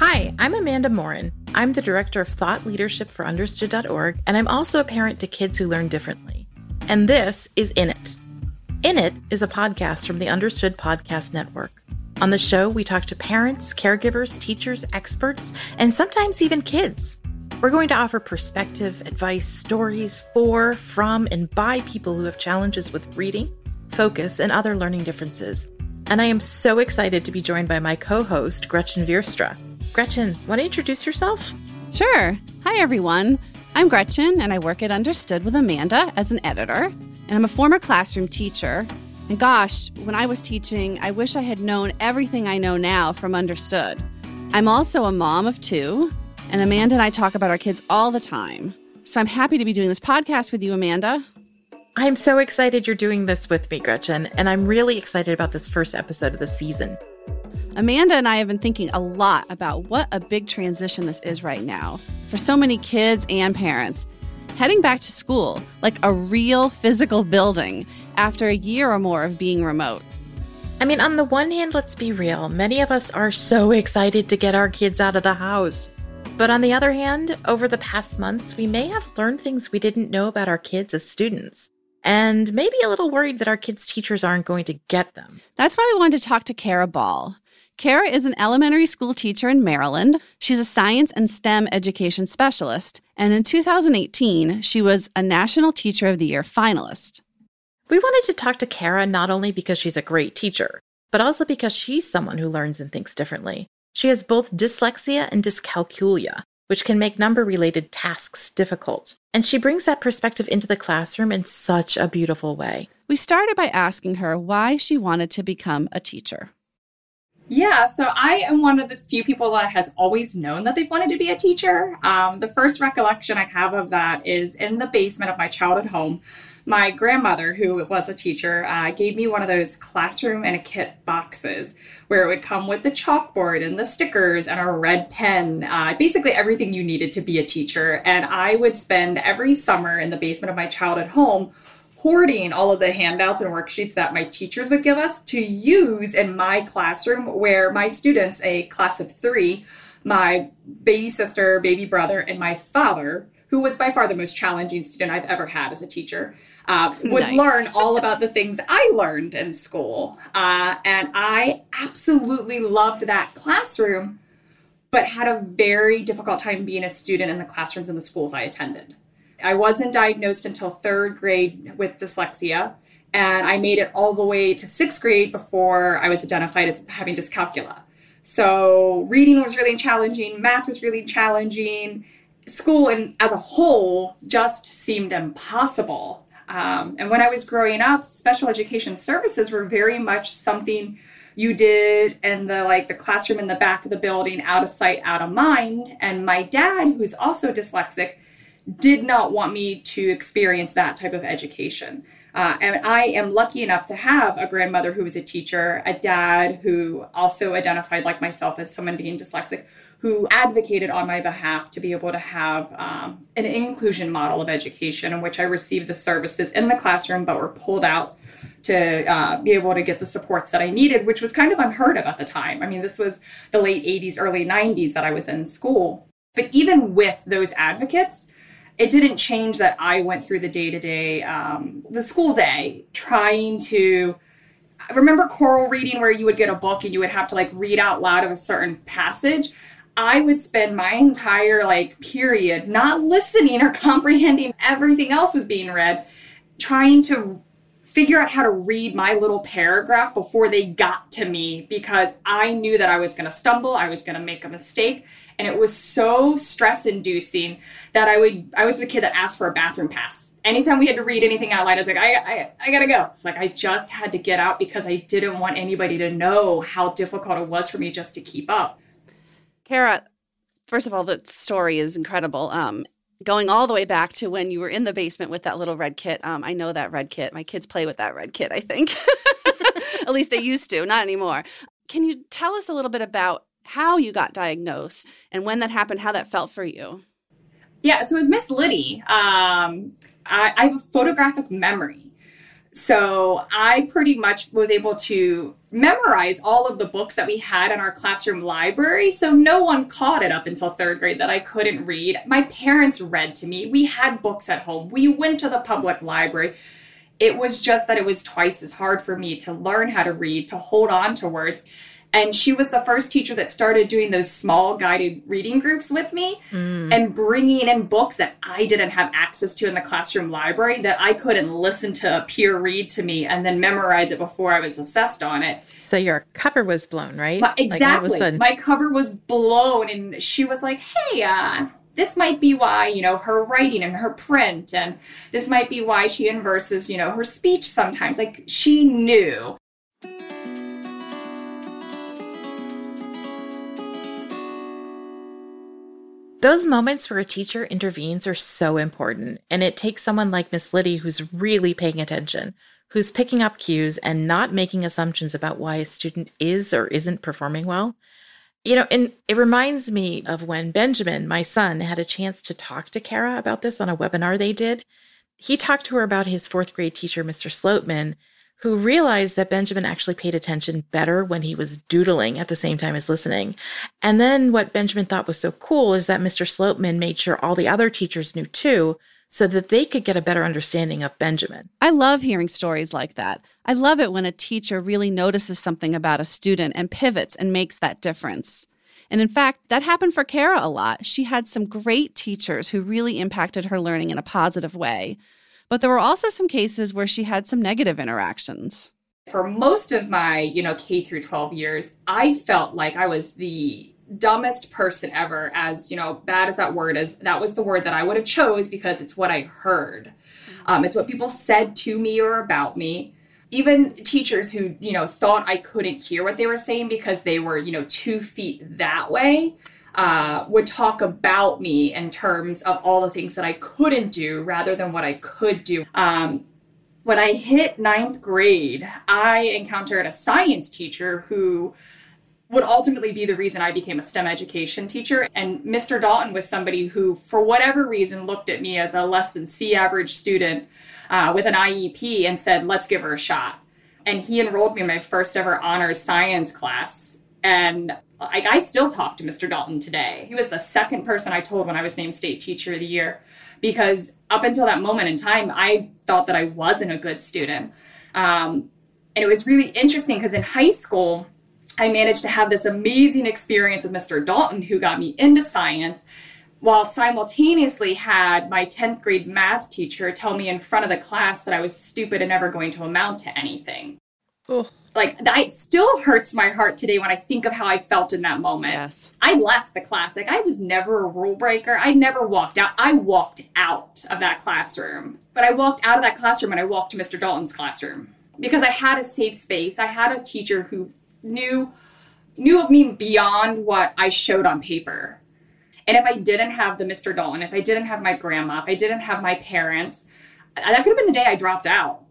Hi, I'm Amanda Morin. I'm the Director of Thought Leadership for Understood.org, and I'm also a parent to kids who learn differently. And this is In It. In It is a podcast from the Understood Podcast Network. On the show, we talk to parents, caregivers, teachers, experts, and sometimes even kids. We're going to offer perspective, advice, stories for, from, and by people who have challenges with reading, focus, and other learning differences. And I am so excited to be joined by my co host, Gretchen Vierstra. Gretchen, want to introduce yourself? Sure. Hi, everyone. I'm Gretchen, and I work at Understood with Amanda as an editor. And I'm a former classroom teacher. And gosh, when I was teaching, I wish I had known everything I know now from Understood. I'm also a mom of two, and Amanda and I talk about our kids all the time. So I'm happy to be doing this podcast with you, Amanda. I'm so excited you're doing this with me, Gretchen, and I'm really excited about this first episode of the season. Amanda and I have been thinking a lot about what a big transition this is right now for so many kids and parents. Heading back to school, like a real physical building, after a year or more of being remote. I mean, on the one hand, let's be real, many of us are so excited to get our kids out of the house. But on the other hand, over the past months, we may have learned things we didn't know about our kids as students. And maybe a little worried that our kids' teachers aren't going to get them. That's why we wanted to talk to Kara Ball. Kara is an elementary school teacher in Maryland. She's a science and STEM education specialist. And in 2018, she was a National Teacher of the Year finalist. We wanted to talk to Kara not only because she's a great teacher, but also because she's someone who learns and thinks differently. She has both dyslexia and dyscalculia, which can make number related tasks difficult. And she brings that perspective into the classroom in such a beautiful way. We started by asking her why she wanted to become a teacher. Yeah, so I am one of the few people that has always known that they've wanted to be a teacher. Um, the first recollection I have of that is in the basement of my childhood home. My grandmother, who was a teacher, uh, gave me one of those classroom and a kit boxes where it would come with the chalkboard and the stickers and a red pen, uh, basically everything you needed to be a teacher. And I would spend every summer in the basement of my childhood home hoarding all of the handouts and worksheets that my teachers would give us to use in my classroom where my students, a class of three, my baby sister, baby brother, and my father, who was by far the most challenging student I've ever had as a teacher, uh, would nice. learn all about the things I learned in school. Uh, and I absolutely loved that classroom, but had a very difficult time being a student in the classrooms in the schools I attended. I wasn't diagnosed until third grade with dyslexia, and I made it all the way to sixth grade before I was identified as having dyscalculia. So reading was really challenging, math was really challenging, school and as a whole just seemed impossible. Um, and when I was growing up, special education services were very much something you did in the like the classroom in the back of the building, out of sight, out of mind. And my dad, who's also dyslexic, did not want me to experience that type of education. Uh, and I am lucky enough to have a grandmother who was a teacher, a dad who also identified like myself as someone being dyslexic, who advocated on my behalf to be able to have um, an inclusion model of education in which I received the services in the classroom but were pulled out to uh, be able to get the supports that I needed, which was kind of unheard of at the time. I mean, this was the late 80s, early 90s that I was in school. But even with those advocates, it didn't change that I went through the day to day, the school day, trying to. I remember choral reading where you would get a book and you would have to like read out loud of a certain passage. I would spend my entire like period not listening or comprehending everything else was being read, trying to figure out how to read my little paragraph before they got to me because I knew that I was going to stumble, I was going to make a mistake, and it was so stress inducing that I would I was the kid that asked for a bathroom pass. Anytime we had to read anything out loud, I was like, I, I, I gotta go. Like I just had to get out because I didn't want anybody to know how difficult it was for me just to keep up. Kara, first of all, the story is incredible. Um, going all the way back to when you were in the basement with that little red kit. Um, I know that red kit. My kids play with that red kit, I think. At least they used to, not anymore. Can you tell us a little bit about how you got diagnosed and when that happened, how that felt for you. Yeah, so it was Miss Liddy. Um, I, I have a photographic memory. So I pretty much was able to memorize all of the books that we had in our classroom library. So no one caught it up until third grade that I couldn't read. My parents read to me. We had books at home. We went to the public library. It was just that it was twice as hard for me to learn how to read, to hold on to words. And she was the first teacher that started doing those small guided reading groups with me mm. and bringing in books that I didn't have access to in the classroom library that I couldn't listen to a peer read to me and then memorize it before I was assessed on it. So your cover was blown, right? My, exactly. Like My cover was blown, and she was like, "Hey, uh, this might be why you know her writing and her print and this might be why she inverses you know her speech sometimes like she knew Those moments where a teacher intervenes are so important, and it takes someone like Miss Liddy who's really paying attention, who's picking up cues and not making assumptions about why a student is or isn't performing well. You know, and it reminds me of when Benjamin, my son, had a chance to talk to Kara about this on a webinar they did. He talked to her about his fourth grade teacher, Mr. Sloatman, who realized that Benjamin actually paid attention better when he was doodling at the same time as listening. And then what Benjamin thought was so cool is that Mr. Sloatman made sure all the other teachers knew too, so that they could get a better understanding of Benjamin. I love hearing stories like that. I love it when a teacher really notices something about a student and pivots and makes that difference. And in fact, that happened for Kara a lot. She had some great teachers who really impacted her learning in a positive way. But there were also some cases where she had some negative interactions. For most of my, you know, K through 12 years, I felt like I was the dumbest person ever as you know bad as that word is that was the word that i would have chose because it's what i heard. Um, it's what people said to me or about me. Even teachers who you know thought i couldn't hear what they were saying because they were you know two feet that way uh, would talk about me in terms of all the things that I couldn't do rather than what I could do. Um, when I hit ninth grade, I encountered a science teacher who would ultimately be the reason I became a STEM education teacher. And Mr. Dalton was somebody who, for whatever reason, looked at me as a less than C average student uh, with an IEP and said, let's give her a shot. And he enrolled me in my first ever honors science class. And like I still talk to Mr. Dalton today. He was the second person I told when I was named state teacher of the year because up until that moment in time, I thought that I wasn't a good student. Um, and it was really interesting because in high school, I managed to have this amazing experience with Mr. Dalton, who got me into science, while simultaneously had my 10th grade math teacher tell me in front of the class that I was stupid and never going to amount to anything. Oh like that still hurts my heart today when I think of how I felt in that moment. Yes. I left the classic. I was never a rule breaker. I never walked out. I walked out of that classroom. But I walked out of that classroom and I walked to Mr. Dalton's classroom because I had a safe space. I had a teacher who knew knew of me beyond what I showed on paper. And if I didn't have the Mr. Dalton, if I didn't have my grandma, if I didn't have my parents, that could have been the day I dropped out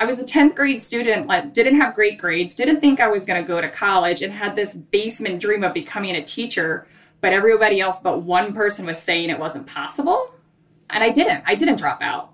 I was a 10th grade student, like didn't have great grades, didn't think I was going to go to college and had this basement dream of becoming a teacher, but everybody else but one person was saying it wasn't possible. And I didn't. I didn't drop out.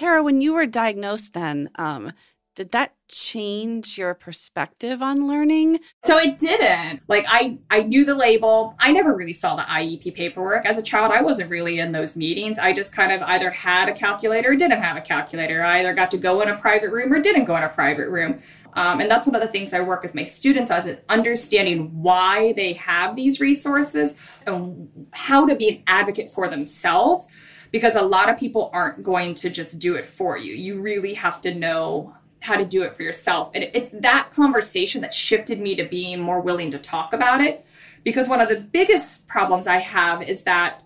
Kara, when you were diagnosed, then um, did that change your perspective on learning? So it didn't. Like I, I knew the label. I never really saw the IEP paperwork as a child. I wasn't really in those meetings. I just kind of either had a calculator or didn't have a calculator. I either got to go in a private room or didn't go in a private room. Um, and that's one of the things I work with my students as is understanding why they have these resources and how to be an advocate for themselves because a lot of people aren't going to just do it for you. You really have to know how to do it for yourself. And it's that conversation that shifted me to being more willing to talk about it. Because one of the biggest problems I have is that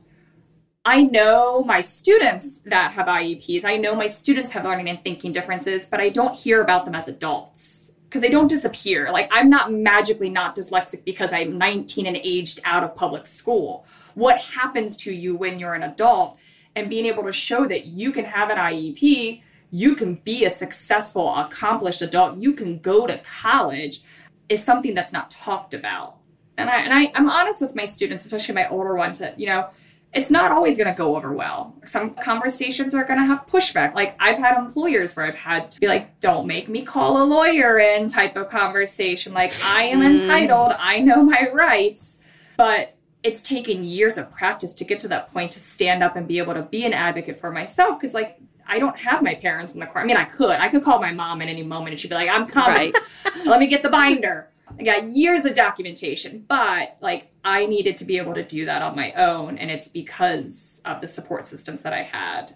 I know my students that have IEPs, I know my students have learning and thinking differences, but I don't hear about them as adults because they don't disappear. Like, I'm not magically not dyslexic because I'm 19 and aged out of public school. What happens to you when you're an adult and being able to show that you can have an IEP, you can be a successful, accomplished adult, you can go to college is something that's not talked about. And I and I, I'm honest with my students, especially my older ones, that you know, it's not always going to go over well. Some conversations are going to have pushback. Like I've had employers where I've had to be like, "Don't make me call a lawyer in," type of conversation. Like I am mm. entitled, I know my rights, but it's taken years of practice to get to that point to stand up and be able to be an advocate for myself because like I don't have my parents in the car. I mean, I could. I could call my mom at any moment and she'd be like, I'm coming. Right. Let me get the binder. I got years of documentation, but like I needed to be able to do that on my own. And it's because of the support systems that I had.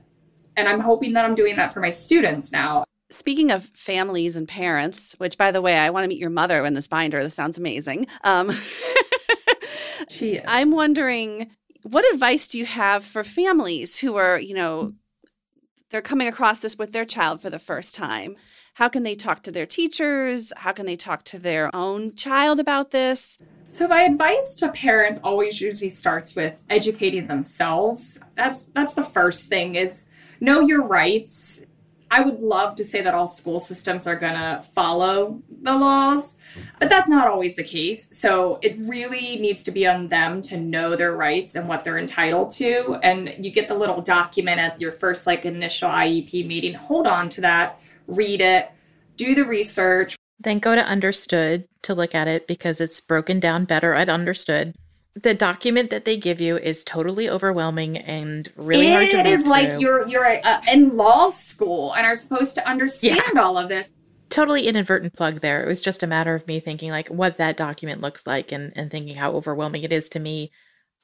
And I'm hoping that I'm doing that for my students now. Speaking of families and parents, which by the way, I want to meet your mother in this binder. This sounds amazing. Um, she is. I'm wondering what advice do you have for families who are, you know, they're coming across this with their child for the first time? How can they talk to their teachers? How can they talk to their own child about this? So my advice to parents always usually starts with educating themselves. That's that's the first thing is know your rights. I would love to say that all school systems are going to follow the laws, but that's not always the case. So it really needs to be on them to know their rights and what they're entitled to. And you get the little document at your first like initial IEP meeting. Hold on to that, read it, do the research. Then go to Understood to look at it because it's broken down better at Understood the document that they give you is totally overwhelming and really it hard to read. It is like you're you're uh, in law school and are supposed to understand yeah. all of this. Totally inadvertent plug there. It was just a matter of me thinking like what that document looks like and, and thinking how overwhelming it is to me.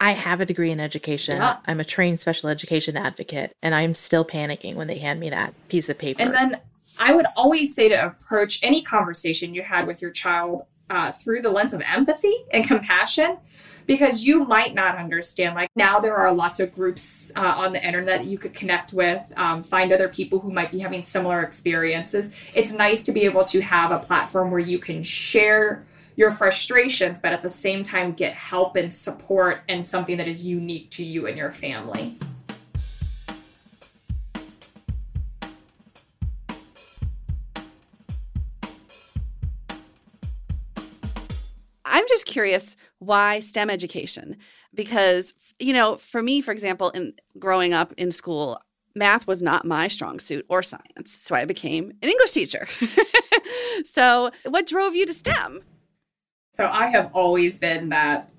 I have a degree in education. Yeah. I'm a trained special education advocate, and I'm still panicking when they hand me that piece of paper. And then I would always say to approach any conversation you had with your child uh, through the lens of empathy and compassion because you might not understand. Like now, there are lots of groups uh, on the internet that you could connect with, um, find other people who might be having similar experiences. It's nice to be able to have a platform where you can share your frustrations, but at the same time, get help and support and something that is unique to you and your family. I'm just curious why STEM education? Because, you know, for me, for example, in growing up in school, math was not my strong suit or science. So I became an English teacher. so, what drove you to STEM? So, I have always been that,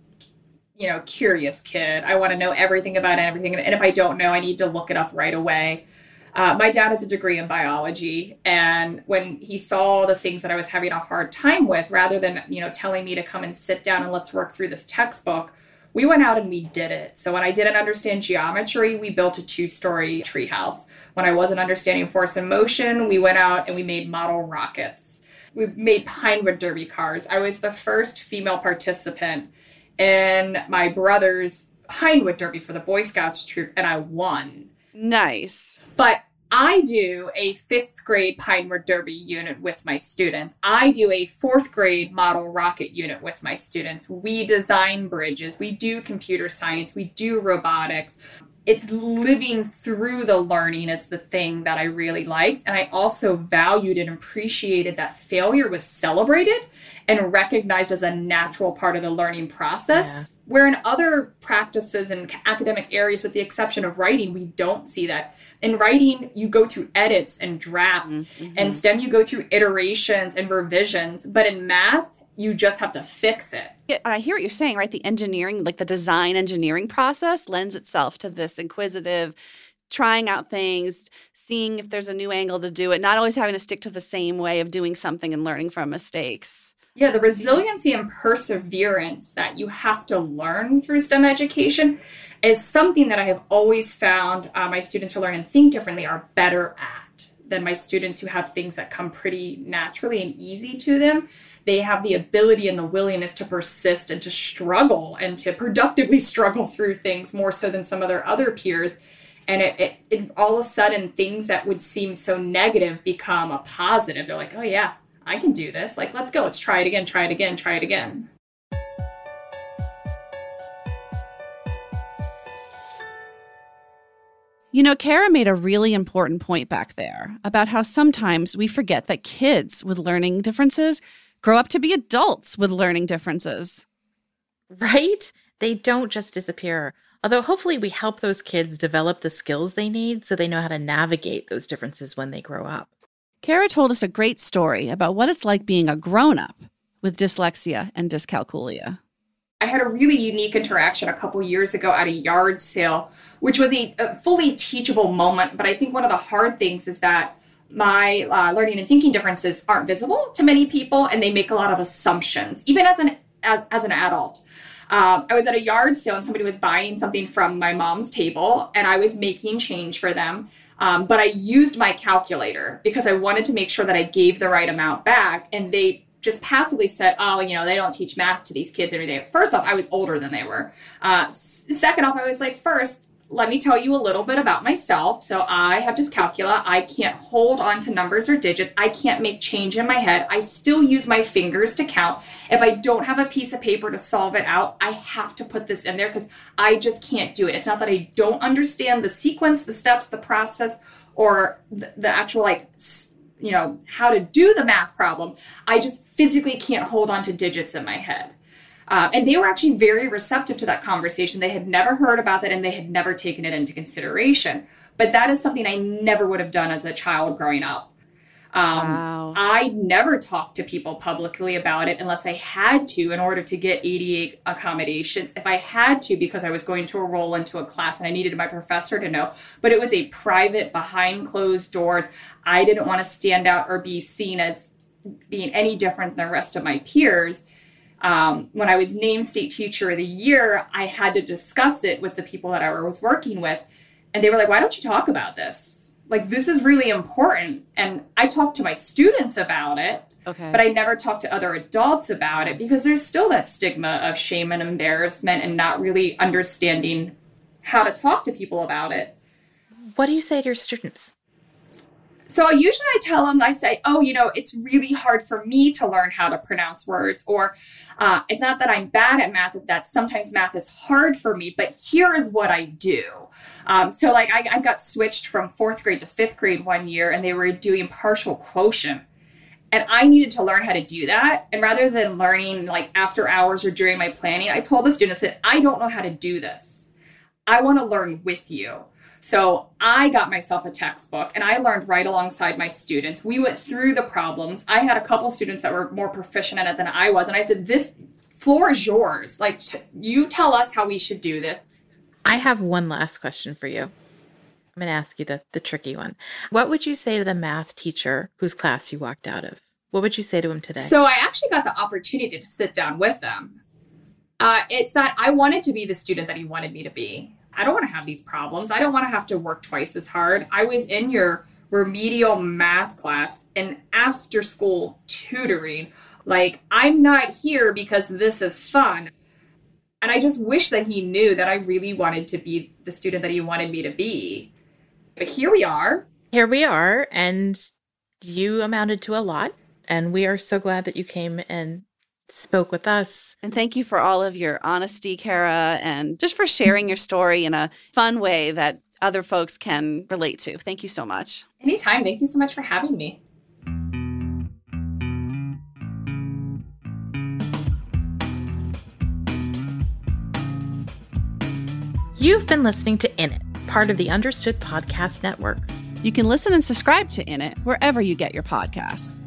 you know, curious kid. I want to know everything about everything. And if I don't know, I need to look it up right away. Uh, my dad has a degree in biology, and when he saw the things that I was having a hard time with, rather than you know telling me to come and sit down and let's work through this textbook, we went out and we did it. So when I didn't understand geometry, we built a two-story treehouse. When I wasn't understanding force and motion, we went out and we made model rockets. We made Pinewood Derby cars. I was the first female participant in my brother's Pinewood Derby for the Boy Scouts troop, and I won. Nice. But I do a fifth grade Pinewood Derby unit with my students. I do a fourth grade model rocket unit with my students. We design bridges, we do computer science, we do robotics. It's living through the learning is the thing that I really liked. And I also valued and appreciated that failure was celebrated and recognized as a natural part of the learning process. Yeah. Where in other practices and academic areas, with the exception of writing, we don't see that in writing you go through edits and drafts mm-hmm. and stem you go through iterations and revisions but in math you just have to fix it. Yeah, i hear what you're saying right? The engineering like the design engineering process lends itself to this inquisitive trying out things seeing if there's a new angle to do it not always having to stick to the same way of doing something and learning from mistakes. Yeah, the resiliency and perseverance that you have to learn through STEM education is something that I have always found uh, my students who learn and think differently are better at than my students who have things that come pretty naturally and easy to them. They have the ability and the willingness to persist and to struggle and to productively struggle through things more so than some of their other peers. And it, it, it all of a sudden, things that would seem so negative become a positive. They're like, oh, yeah, I can do this. Like, let's go. Let's try it again, try it again, try it again. You know, Kara made a really important point back there about how sometimes we forget that kids with learning differences grow up to be adults with learning differences. Right? They don't just disappear. Although hopefully we help those kids develop the skills they need so they know how to navigate those differences when they grow up. Kara told us a great story about what it's like being a grown up with dyslexia and dyscalculia. I had a really unique interaction a couple years ago at a yard sale, which was a, a fully teachable moment. But I think one of the hard things is that my uh, learning and thinking differences aren't visible to many people, and they make a lot of assumptions, even as an as, as an adult. Um, I was at a yard sale and somebody was buying something from my mom's table, and I was making change for them. Um, but I used my calculator because I wanted to make sure that I gave the right amount back, and they just passively said, oh, you know, they don't teach math to these kids every day. First off, I was older than they were. Uh, second off, I was like, first, let me tell you a little bit about myself. So I have dyscalculia. I can't hold on to numbers or digits. I can't make change in my head. I still use my fingers to count. If I don't have a piece of paper to solve it out, I have to put this in there because I just can't do it. It's not that I don't understand the sequence, the steps, the process, or the, the actual like you know, how to do the math problem. I just physically can't hold on to digits in my head. Um, and they were actually very receptive to that conversation. They had never heard about that and they had never taken it into consideration. But that is something I never would have done as a child growing up. Um, wow. I never talked to people publicly about it unless I had to in order to get ADA accommodations. If I had to, because I was going to enroll into a class and I needed my professor to know, but it was a private, behind closed doors. I didn't want to stand out or be seen as being any different than the rest of my peers. Um, when I was named state teacher of the year, I had to discuss it with the people that I was working with. And they were like, why don't you talk about this? like this is really important and i talked to my students about it okay but i never talked to other adults about it because there's still that stigma of shame and embarrassment and not really understanding how to talk to people about it what do you say to your students so usually I tell them, I say, oh, you know, it's really hard for me to learn how to pronounce words, or uh, it's not that I'm bad at math, that sometimes math is hard for me, but here is what I do. Um, so like I, I got switched from fourth grade to fifth grade one year, and they were doing partial quotient. And I needed to learn how to do that. And rather than learning like after hours or during my planning, I told the students that I don't know how to do this. I want to learn with you. So I got myself a textbook and I learned right alongside my students. We went through the problems. I had a couple students that were more proficient at it than I was. And I said, This floor is yours. Like, you tell us how we should do this. I have one last question for you. I'm going to ask you the, the tricky one. What would you say to the math teacher whose class you walked out of? What would you say to him today? So I actually got the opportunity to sit down with them. Uh, it's that I wanted to be the student that he wanted me to be. I don't want to have these problems. I don't want to have to work twice as hard. I was in your remedial math class and after school tutoring. Like, I'm not here because this is fun. And I just wish that he knew that I really wanted to be the student that he wanted me to be. But here we are. Here we are. And you amounted to a lot. And we are so glad that you came and spoke with us. And thank you for all of your honesty, Kara, and just for sharing your story in a fun way that other folks can relate to. Thank you so much. Anytime. Thank you so much for having me. You've been listening to In It, part of the Understood Podcast Network. You can listen and subscribe to In It wherever you get your podcasts.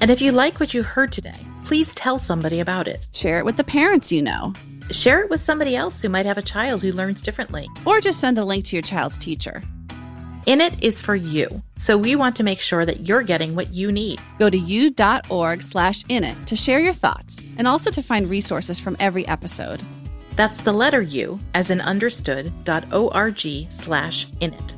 And if you like what you heard today, please tell somebody about it. Share it with the parents you know. Share it with somebody else who might have a child who learns differently. Or just send a link to your child's teacher. In It is for you, so we want to make sure that you're getting what you need. Go to u.org slash init to share your thoughts and also to find resources from every episode. That's the letter U as in understood.org slash init.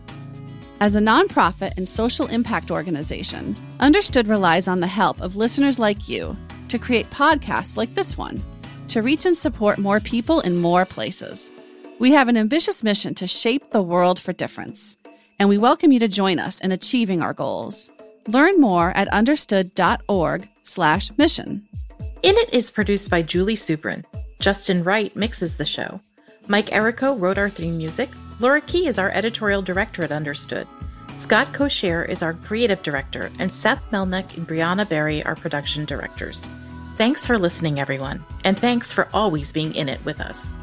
As a nonprofit and social impact organization, Understood relies on the help of listeners like you to create podcasts like this one to reach and support more people in more places. We have an ambitious mission to shape the world for difference, and we welcome you to join us in achieving our goals. Learn more at understood.org/mission. In It is produced by Julie Subrin. Justin Wright mixes the show. Mike Errico wrote our theme music. Laura Key is our editorial director at Understood. Scott Cocchiere is our creative director, and Seth Melnick and Brianna Berry are production directors. Thanks for listening, everyone, and thanks for always being in it with us.